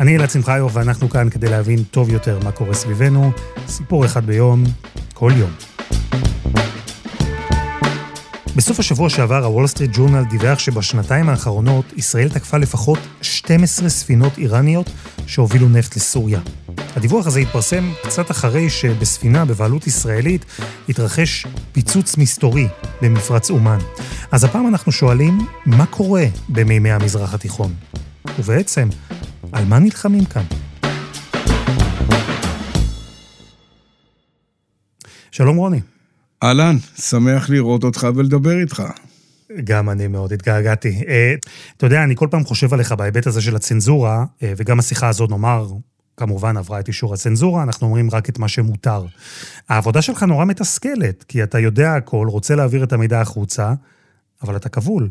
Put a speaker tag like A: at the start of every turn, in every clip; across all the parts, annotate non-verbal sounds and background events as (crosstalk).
A: אני אלעד שמחיוב, ואנחנו כאן כדי להבין טוב יותר מה קורה סביבנו. סיפור אחד ביום, כל יום. בסוף השבוע שעבר, הוול סטריט ג'ורנל דיווח שבשנתיים האחרונות ישראל תקפה לפחות 12 ספינות איראניות שהובילו נפט לסוריה. הדיווח הזה התפרסם קצת אחרי שבספינה בבעלות ישראלית התרחש פיצוץ מסתורי במפרץ אומן. אז הפעם אנחנו שואלים, מה קורה במימי המזרח התיכון? ובעצם, על מה נלחמים כאן? שלום רוני.
B: אהלן, שמח לראות אותך ולדבר איתך.
A: גם אני מאוד התגעגעתי. אה, אתה יודע, אני כל פעם חושב עליך בהיבט הזה של הצנזורה, אה, וגם השיחה הזאת, נאמר, כמובן עברה את אישור הצנזורה, אנחנו אומרים רק את מה שמותר. העבודה שלך נורא מתסכלת, כי אתה יודע הכל, רוצה להעביר את המידע החוצה, אבל אתה כבול.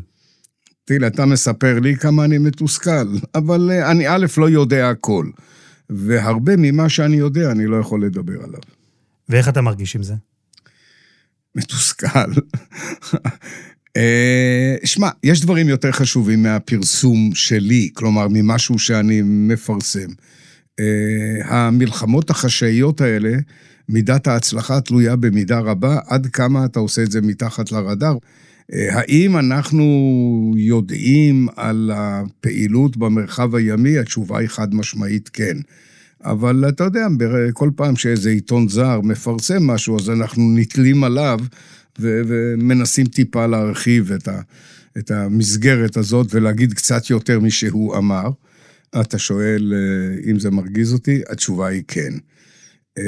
B: תראה, אתה מספר לי כמה אני מתוסכל, אבל אה, אני א', לא יודע הכל, והרבה ממה שאני יודע אני לא יכול לדבר עליו.
A: ואיך אתה מרגיש עם זה?
B: מתוסכל. אה, שמע, יש דברים יותר חשובים מהפרסום שלי, כלומר, ממשהו שאני מפרסם. אה, המלחמות החשאיות האלה, מידת ההצלחה תלויה במידה רבה, עד כמה אתה עושה את זה מתחת לרדאר. אה, האם אנחנו יודעים על הפעילות במרחב הימי? התשובה היא חד משמעית כן. אבל אתה יודע, כל פעם שאיזה עיתון זר מפרסם משהו, אז אנחנו נתלים עליו ו- ומנסים טיפה להרחיב את, ה- את המסגרת הזאת ולהגיד קצת יותר משהוא אמר. אתה שואל אה, אם זה מרגיז אותי? התשובה היא כן. אה,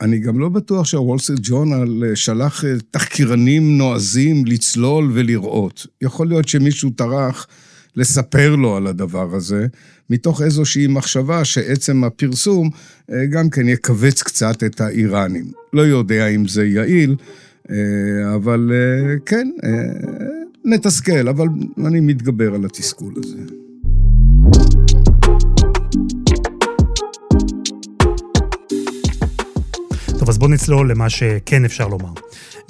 B: אני גם לא בטוח שהוול סטריט ג'ורנל אה, שלח תחקירנים נועזים לצלול ולראות. יכול להיות שמישהו טרח לספר לו על הדבר הזה, מתוך איזושהי מחשבה שעצם הפרסום גם כן יכווץ קצת את האיראנים. לא יודע אם זה יעיל, אבל כן, נתסכל, אבל אני מתגבר על התסכול הזה.
A: טוב, אז בואו נצלול למה שכן אפשר לומר.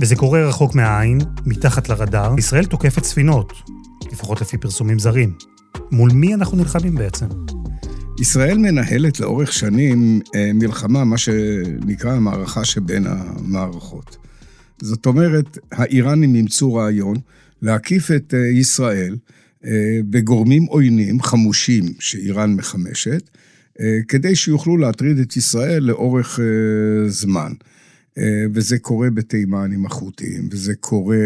A: וזה קורה רחוק מהעין, מתחת לרדאר. ישראל תוקפת ספינות, לפחות לפי פרסומים זרים. מול מי אנחנו נלחמים בעצם?
B: ישראל מנהלת לאורך שנים אה, מלחמה, מה שנקרא המערכה שבין המערכות. זאת אומרת, האיראנים אימצו רעיון להקיף את אה, ישראל אה, בגורמים עוינים, חמושים, שאיראן מחמשת, כדי שיוכלו להטריד את ישראל לאורך אה, זמן. אה, וזה קורה בתימן עם החות'ים, וזה קורה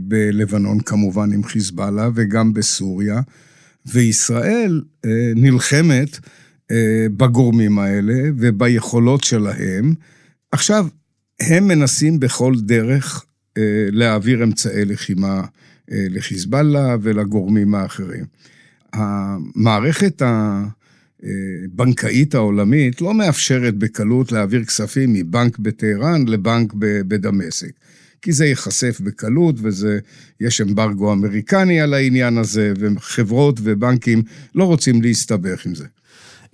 B: בלבנון כמובן עם חיזבאללה, וגם בסוריה. וישראל נלחמת בגורמים האלה וביכולות שלהם. עכשיו, הם מנסים בכל דרך להעביר אמצעי לחימה לחיזבאללה ולגורמים האחרים. המערכת ה... הבנקאית העולמית לא מאפשרת בקלות להעביר כספים מבנק בטהרן לבנק בדמשק. כי זה ייחשף בקלות, ויש אמברגו אמריקני על העניין הזה, וחברות ובנקים לא רוצים להסתבך עם זה.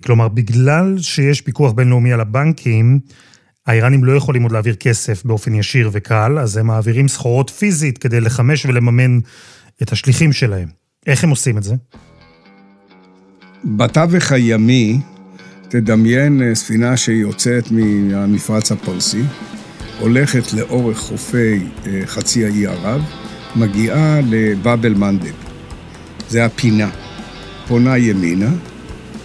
A: כלומר, בגלל שיש פיקוח בינלאומי על הבנקים, האיראנים לא יכולים עוד להעביר כסף באופן ישיר וקל, אז הם מעבירים סחורות פיזית כדי לחמש ולממן את השליחים שלהם. איך הם עושים את זה?
B: בתווך הימי, תדמיין אה, ספינה שיוצאת מהמפרץ הפרסי, הולכת לאורך חופי אה, חצי האי ערב, מגיעה לבאבל מנדב. זה הפינה. פונה ימינה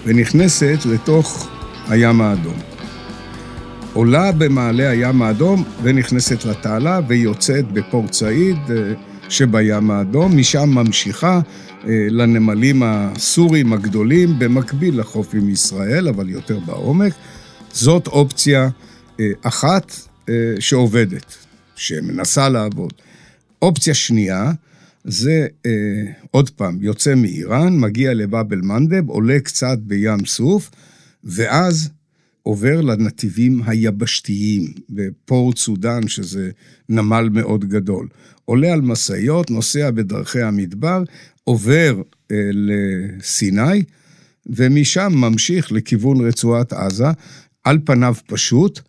B: ונכנסת לתוך הים האדום. עולה במעלה הים האדום ונכנסת לתעלה ויוצאת בפורט סעיד אה, שבים האדום, משם ממשיכה לנמלים הסוריים הגדולים, במקביל לחוף עם ישראל, אבל יותר בעומק. זאת אופציה אה, אחת אה, שעובדת, שמנסה לעבוד. אופציה שנייה, זה עוד פעם, יוצא מאיראן, מגיע לבאבל מנדב, עולה קצת בים סוף, ואז עובר לנתיבים היבשתיים, בפורט סודאן, שזה נמל מאוד גדול. עולה על משאיות, נוסע בדרכי המדבר, עובר אה, לסיני, ומשם ממשיך לכיוון רצועת עזה, על פניו פשוט.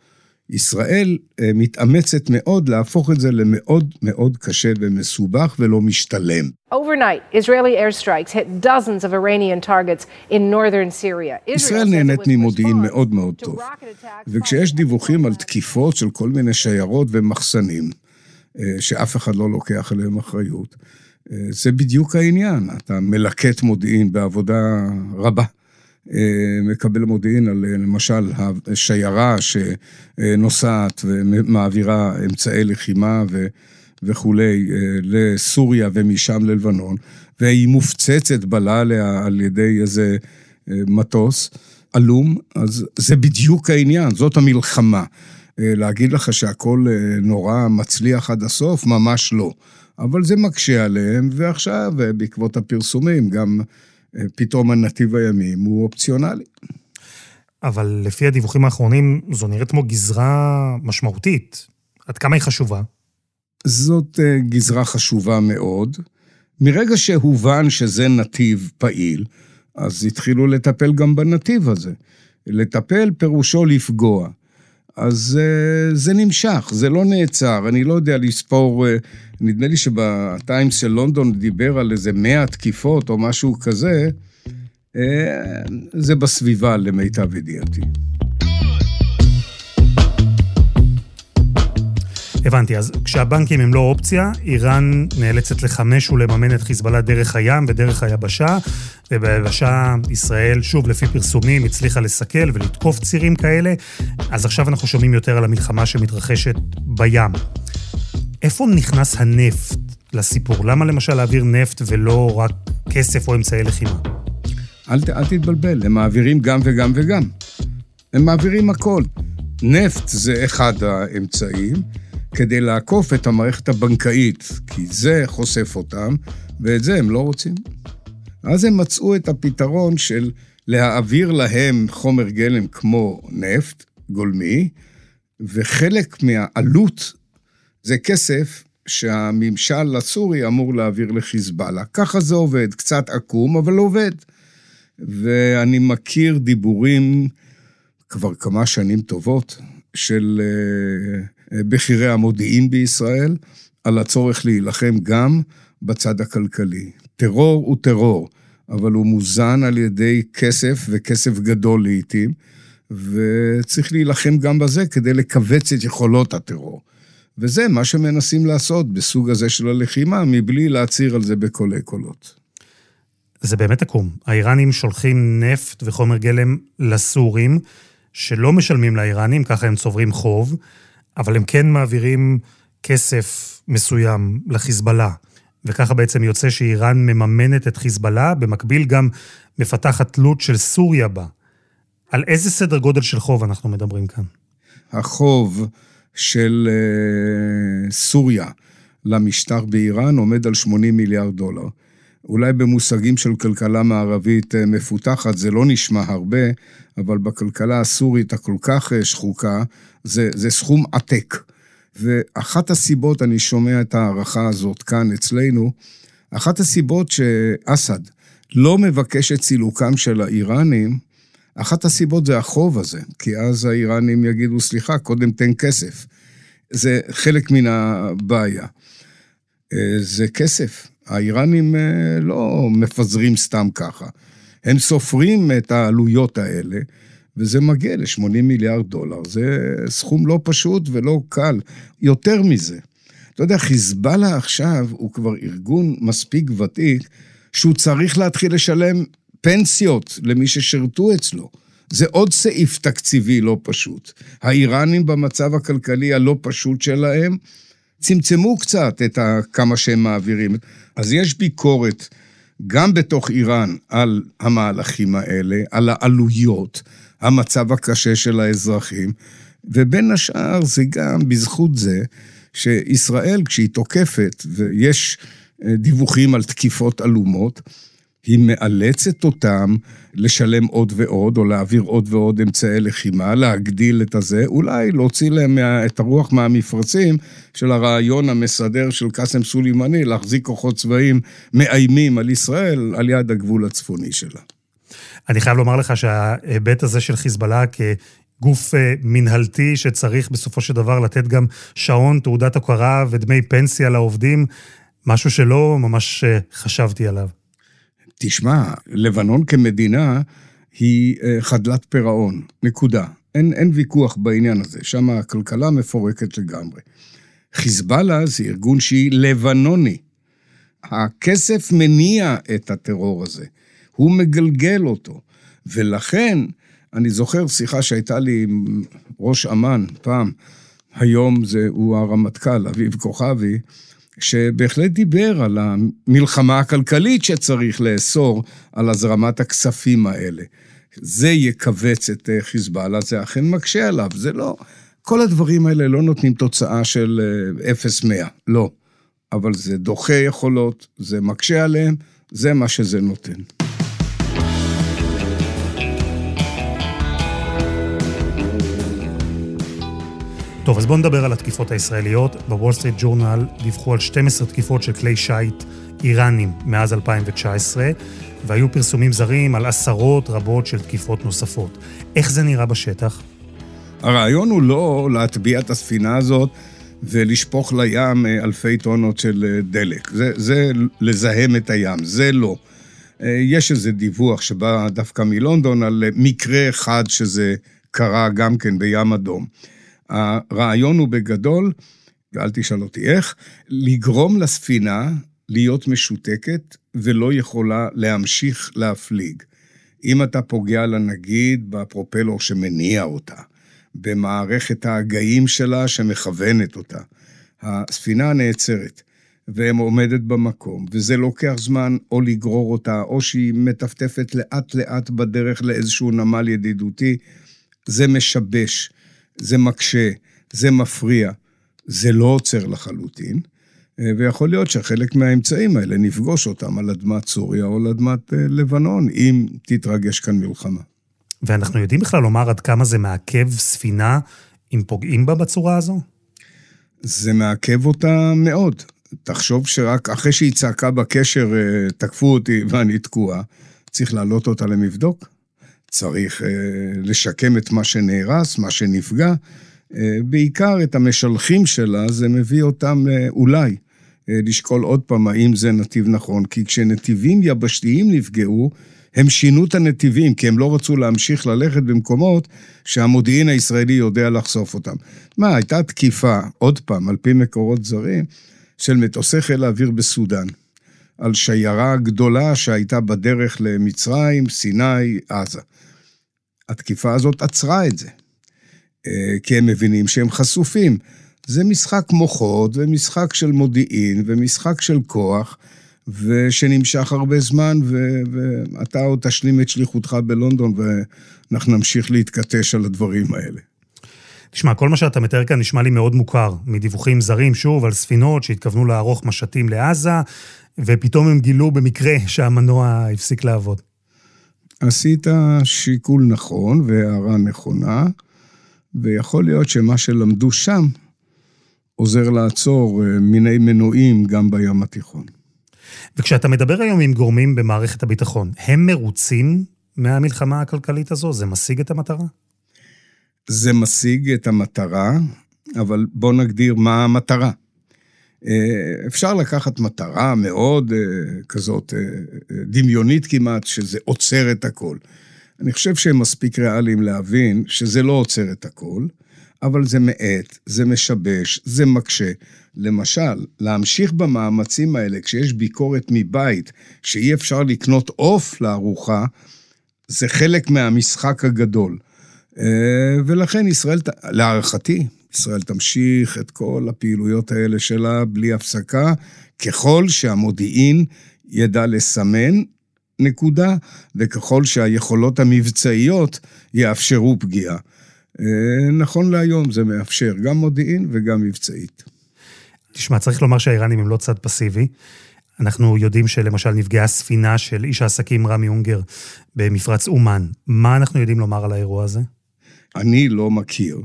B: ישראל אה, מתאמצת מאוד להפוך את זה למאוד מאוד קשה ומסובך ולא משתלם.
C: Overnight, Israeli airstrikes hit dozens of Iranian targets in northern Syria.
B: ישראל נהנית ממודיעין מאוד מאוד טוב, וכשיש דיווחים על תקיפות של כל מיני שיירות ומחסנים, אה, שאף אחד לא לוקח עליהם אחריות, אה, זה בדיוק העניין, אתה מלקט מודיעין בעבודה רבה. אה, מקבל מודיעין על למשל השיירה שנוסעת ומעבירה אמצעי לחימה ו... וכולי לסוריה ומשם ללבנון, והיא מופצצת בלעליה על ידי איזה מטוס עלום, אז זה בדיוק העניין, זאת המלחמה. להגיד לך שהכל נורא מצליח עד הסוף? ממש לא. אבל זה מקשה עליהם, ועכשיו, בעקבות הפרסומים, גם פתאום הנתיב הימים הוא אופציונלי.
A: אבל לפי הדיווחים האחרונים, זו נראית כמו גזרה משמעותית. עד כמה היא חשובה?
B: זאת גזרה חשובה מאוד. מרגע שהובן שזה נתיב פעיל, אז התחילו לטפל גם בנתיב הזה. לטפל פירושו לפגוע. אז זה נמשך, זה לא נעצר. אני לא יודע לספור, נדמה לי שבטיימס של לונדון דיבר על איזה מאה תקיפות או משהו כזה, זה בסביבה למיטב ידיעתי.
A: הבנתי, אז כשהבנקים הם לא אופציה, איראן נאלצת לחמש ולממן את חיזבאללה דרך הים ודרך היבשה, וביבשה ישראל, שוב, לפי פרסומים, הצליחה לסכל ולתקוף צירים כאלה, אז עכשיו אנחנו שומעים יותר על המלחמה שמתרחשת בים. איפה נכנס הנפט לסיפור? למה למשל להעביר נפט ולא רק כסף או אמצעי לחימה?
B: אל, אל תתבלבל, הם מעבירים גם וגם וגם. הם מעבירים הכל. נפט זה אחד האמצעים. כדי לעקוף את המערכת הבנקאית, כי זה חושף אותם, ואת זה הם לא רוצים. אז הם מצאו את הפתרון של להעביר להם חומר גלם כמו נפט גולמי, וחלק מהעלות זה כסף שהממשל הסורי אמור להעביר לחיזבאללה. ככה זה עובד, קצת עקום, אבל עובד. ואני מכיר דיבורים כבר כמה שנים טובות של בכירי המודיעין בישראל, על הצורך להילחם גם בצד הכלכלי. טרור הוא טרור, אבל הוא מוזן על ידי כסף, וכסף גדול לעיתים, וצריך להילחם גם בזה כדי לכווץ את יכולות הטרור. וזה מה שמנסים לעשות בסוג הזה של הלחימה, מבלי להצהיר על זה בקולי קולות.
A: זה באמת עקום. האיראנים שולחים נפט וחומר גלם לסורים, שלא משלמים לאיראנים, ככה הם צוברים חוב. אבל הם כן מעבירים כסף מסוים לחיזבאללה. וככה בעצם יוצא שאיראן מממנת את חיזבאללה, במקביל גם מפתחת תלות של סוריה בה. על איזה סדר גודל של חוב אנחנו מדברים כאן?
B: החוב של uh, סוריה למשטר באיראן עומד על 80 מיליארד דולר. אולי במושגים של כלכלה מערבית uh, מפותחת זה לא נשמע הרבה, אבל בכלכלה הסורית הכל כך uh, שחוקה, זה, זה סכום עתק. ואחת הסיבות, אני שומע את ההערכה הזאת כאן אצלנו, אחת הסיבות שאסד לא מבקש את סילוקם של האיראנים, אחת הסיבות זה החוב הזה, כי אז האיראנים יגידו, סליחה, קודם תן כסף. זה חלק מן הבעיה. אה, זה כסף. האיראנים אה, לא מפזרים סתם ככה. הם סופרים את העלויות האלה, וזה מגיע ל-80 מיליארד דולר. זה סכום לא פשוט ולא קל. יותר מזה, אתה יודע, חיזבאללה עכשיו הוא כבר ארגון מספיק ותיק, שהוא צריך להתחיל לשלם פנסיות למי ששירתו אצלו. זה עוד סעיף תקציבי לא פשוט. האיראנים במצב הכלכלי הלא פשוט שלהם, צמצמו קצת את כמה שהם מעבירים. אז יש ביקורת גם בתוך איראן על המהלכים האלה, על העלויות. המצב הקשה של האזרחים, ובין השאר זה גם בזכות זה שישראל, כשהיא תוקפת, ויש אה, דיווחים על תקיפות עלומות, היא מאלצת אותם לשלם עוד ועוד, או להעביר עוד ועוד אמצעי לחימה, להגדיל את הזה, אולי להוציא להם את הרוח מהמפרצים של הרעיון המסדר של קאסם סולימני, להחזיק כוחות צבאיים מאיימים על ישראל על יד הגבול הצפוני שלה.
A: אני חייב לומר לך שההיבט הזה של חיזבאללה כגוף אה, מנהלתי שצריך בסופו של דבר לתת גם שעון, תעודת הוקרה ודמי פנסיה לעובדים, משהו שלא ממש אה, חשבתי עליו.
B: תשמע, לבנון כמדינה היא אה, חדלת פירעון, נקודה. אין, אין ויכוח בעניין הזה, שם הכלכלה מפורקת לגמרי. חיזבאללה זה ארגון שהיא לבנוני. הכסף מניע את הטרור הזה, הוא מגלגל אותו. ולכן, אני זוכר שיחה שהייתה לי עם ראש אמ"ן פעם, היום זה, הוא הרמטכ"ל, אביב כוכבי, שבהחלט דיבר על המלחמה הכלכלית שצריך לאסור על הזרמת הכספים האלה. זה יכווץ את אה, חיזבאללה, זה אכן מקשה עליו, זה לא... כל הדברים האלה לא נותנים תוצאה של 0-100, אה, לא. אבל זה דוחה יכולות, זה מקשה עליהם, זה מה שזה נותן.
A: טוב, אז בואו נדבר על התקיפות הישראליות. בוול סטריט ג'ורנל דיווחו על 12 תקיפות של כלי שיט איראנים מאז 2019, והיו פרסומים זרים על עשרות רבות של תקיפות נוספות. איך זה נראה בשטח?
B: הרעיון הוא לא להטביע את הספינה הזאת ולשפוך לים אה, אלפי טונות של אה, דלק. זה, זה לזהם את הים, זה לא. אה, יש איזה דיווח שבא דווקא מלונדון על מקרה אחד שזה קרה גם כן בים אדום. הרעיון הוא בגדול, ואל תשאל אותי איך, לגרום לספינה להיות משותקת ולא יכולה להמשיך להפליג. אם אתה פוגע לה נגיד בפרופלור שמניע אותה, במערכת ההגאים שלה שמכוונת אותה, הספינה נעצרת. ועומדת במקום, וזה לוקח זמן או לגרור אותה, או שהיא מטפטפת לאט-לאט בדרך לאיזשהו נמל ידידותי, זה משבש. זה מקשה, זה מפריע, זה לא עוצר לחלוטין, אה, ויכול להיות שחלק מהאמצעים האלה נפגוש אותם על אדמת סוריה או על אדמת אה, לבנון, אם תתרגש כאן מלחמה.
A: ואנחנו יודעים בכלל לומר עד כמה זה מעכב ספינה אם פוגעים בה בצורה הזו?
B: זה מעכב אותה מאוד. תחשוב שרק אחרי שהיא צעקה בקשר, אה, תקפו אותי (laughs) ואני תקוע, צריך להעלות אותה למבדוק. צריך אה, לשקם את מה שנהרס, מה שנפגע. אה, בעיקר את המשלחים שלה, זה מביא אותם אה, אולי לשקול עוד פעם האם זה נתיב נכון. כי כשנתיבים יבשתיים נפגעו, הם שינו את הנתיבים, כי הם לא רצו להמשיך ללכת במקומות שהמודיעין הישראלי יודע לחשוף אותם. מה, הייתה תקיפה, עוד פעם, על פי מקורות זרים, של מטוסי חיל האוויר בסודאן. על שיירה גדולה שהייתה בדרך למצרים, סיני, עזה. התקיפה הזאת עצרה את זה, אה, כי הם מבינים שהם חשופים. זה משחק מוחות ומשחק של מודיעין ומשחק של כוח, ושנמשך הרבה זמן, ו- ואתה עוד תשלים את שליחותך בלונדון, ואנחנו נמשיך להתכתש על הדברים האלה.
A: תשמע, כל מה שאתה מתאר כאן נשמע לי מאוד מוכר, מדיווחים זרים, שוב, על ספינות שהתכוונו לערוך משטים לעזה, ופתאום הם גילו במקרה שהמנוע הפסיק לעבוד.
B: עשית שיקול נכון והערה נכונה, ויכול להיות שמה שלמדו שם עוזר לעצור אה, מיני מנועים גם בים התיכון.
A: וכשאתה מדבר היום עם גורמים במערכת הביטחון, הם מרוצים מהמלחמה הכלכלית הזו? זה משיג את המטרה?
B: זה משיג את המטרה, אבל בוא נגדיר מה המטרה. אה, אפשר לקחת מטרה מאוד אה, כזאת אה, דמיונית כמעט, שזה עוצר את הכל. אני חושב שהם מספיק ריאליים להבין שזה לא עוצר את הכל, אבל זה מאט, זה משבש, זה מקשה. למשל, להמשיך במאמצים האלה כשיש ביקורת מבית שאי אפשר לקנות עוף לארוחה, זה חלק מהמשחק הגדול. ולכן ישראל, להערכתי, ישראל תמשיך את כל הפעילויות האלה שלה בלי הפסקה, ככל שהמודיעין ידע לסמן, נקודה, וככל שהיכולות המבצעיות יאפשרו פגיעה. אה, נכון להיום זה מאפשר גם מודיעין וגם מבצעית.
A: תשמע, צריך לומר שהאיראנים הם לא צד פסיבי. אנחנו יודעים שלמשל נפגעה ספינה של איש העסקים רמי אונגר במפרץ אומן. מה אנחנו יודעים לומר על האירוע הזה?
B: אני לא מכיר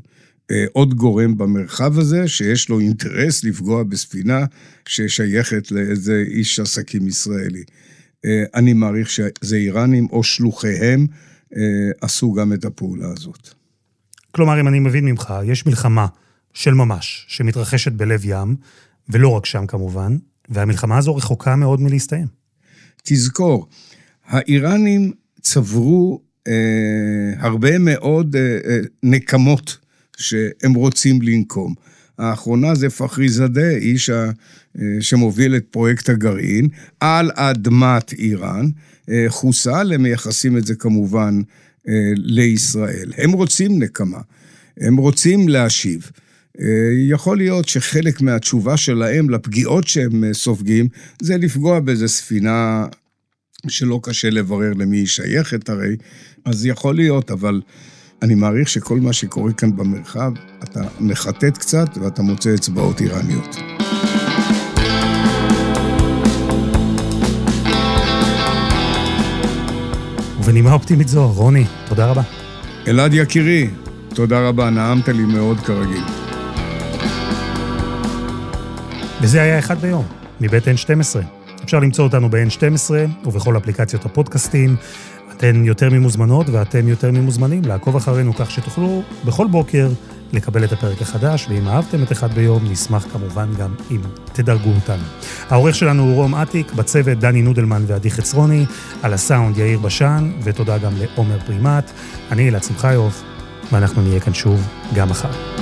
B: עוד גורם במרחב הזה שיש לו אינטרס לפגוע בספינה ששייכת לאיזה איש עסקים ישראלי. אה, אני מעריך שזה איראנים או שלוחיהם אה, עשו גם את הפעולה הזאת.
A: כלומר, אם אני מבין ממך, יש מלחמה של ממש שמתרחשת בלב ים, ולא רק שם כמובן, והמלחמה הזו רחוקה מאוד מלהסתיים.
B: תזכור, האיראנים צברו אה, הרבה מאוד אה, אה, נקמות שהם רוצים לנקום. האחרונה זה פחרי זאדה, איש ה, אה, שמוביל את פרויקט הגרעין, על אדמת איראן. אה, חוסל, הם מייחסים את זה כמובן אה, לישראל. הם רוצים נקמה, הם רוצים להשיב. יכול להיות שחלק מהתשובה שלהם לפגיעות שהם סופגים, זה לפגוע באיזה ספינה שלא קשה לברר למי היא שייכת הרי, אז יכול להיות, אבל אני מעריך שכל מה שקורה כאן במרחב, אתה מחטט קצת ואתה מוצא אצבעות איראניות.
A: ובנימה אופטימית זו, רוני, תודה רבה.
B: אלעד יקירי, תודה רבה, נעמת לי מאוד כרגיל.
A: וזה היה אחד ביום, מבית N12. אפשר למצוא אותנו ב-N12 ובכל אפליקציות הפודקאסטים. אתן יותר ממוזמנות ואתם יותר ממוזמנים לעקוב אחרינו כך שתוכלו בכל בוקר לקבל את הפרק החדש, ואם אהבתם את אחד ביום, נשמח כמובן גם אם תדרגו אותנו. העורך שלנו הוא רום אטיק, בצוות דני נודלמן ועדי חצרוני, על הסאונד יאיר בשן, ותודה גם לעומר פרימט. אני אלעד שמחיוף, ואנחנו נהיה כאן שוב גם מחר.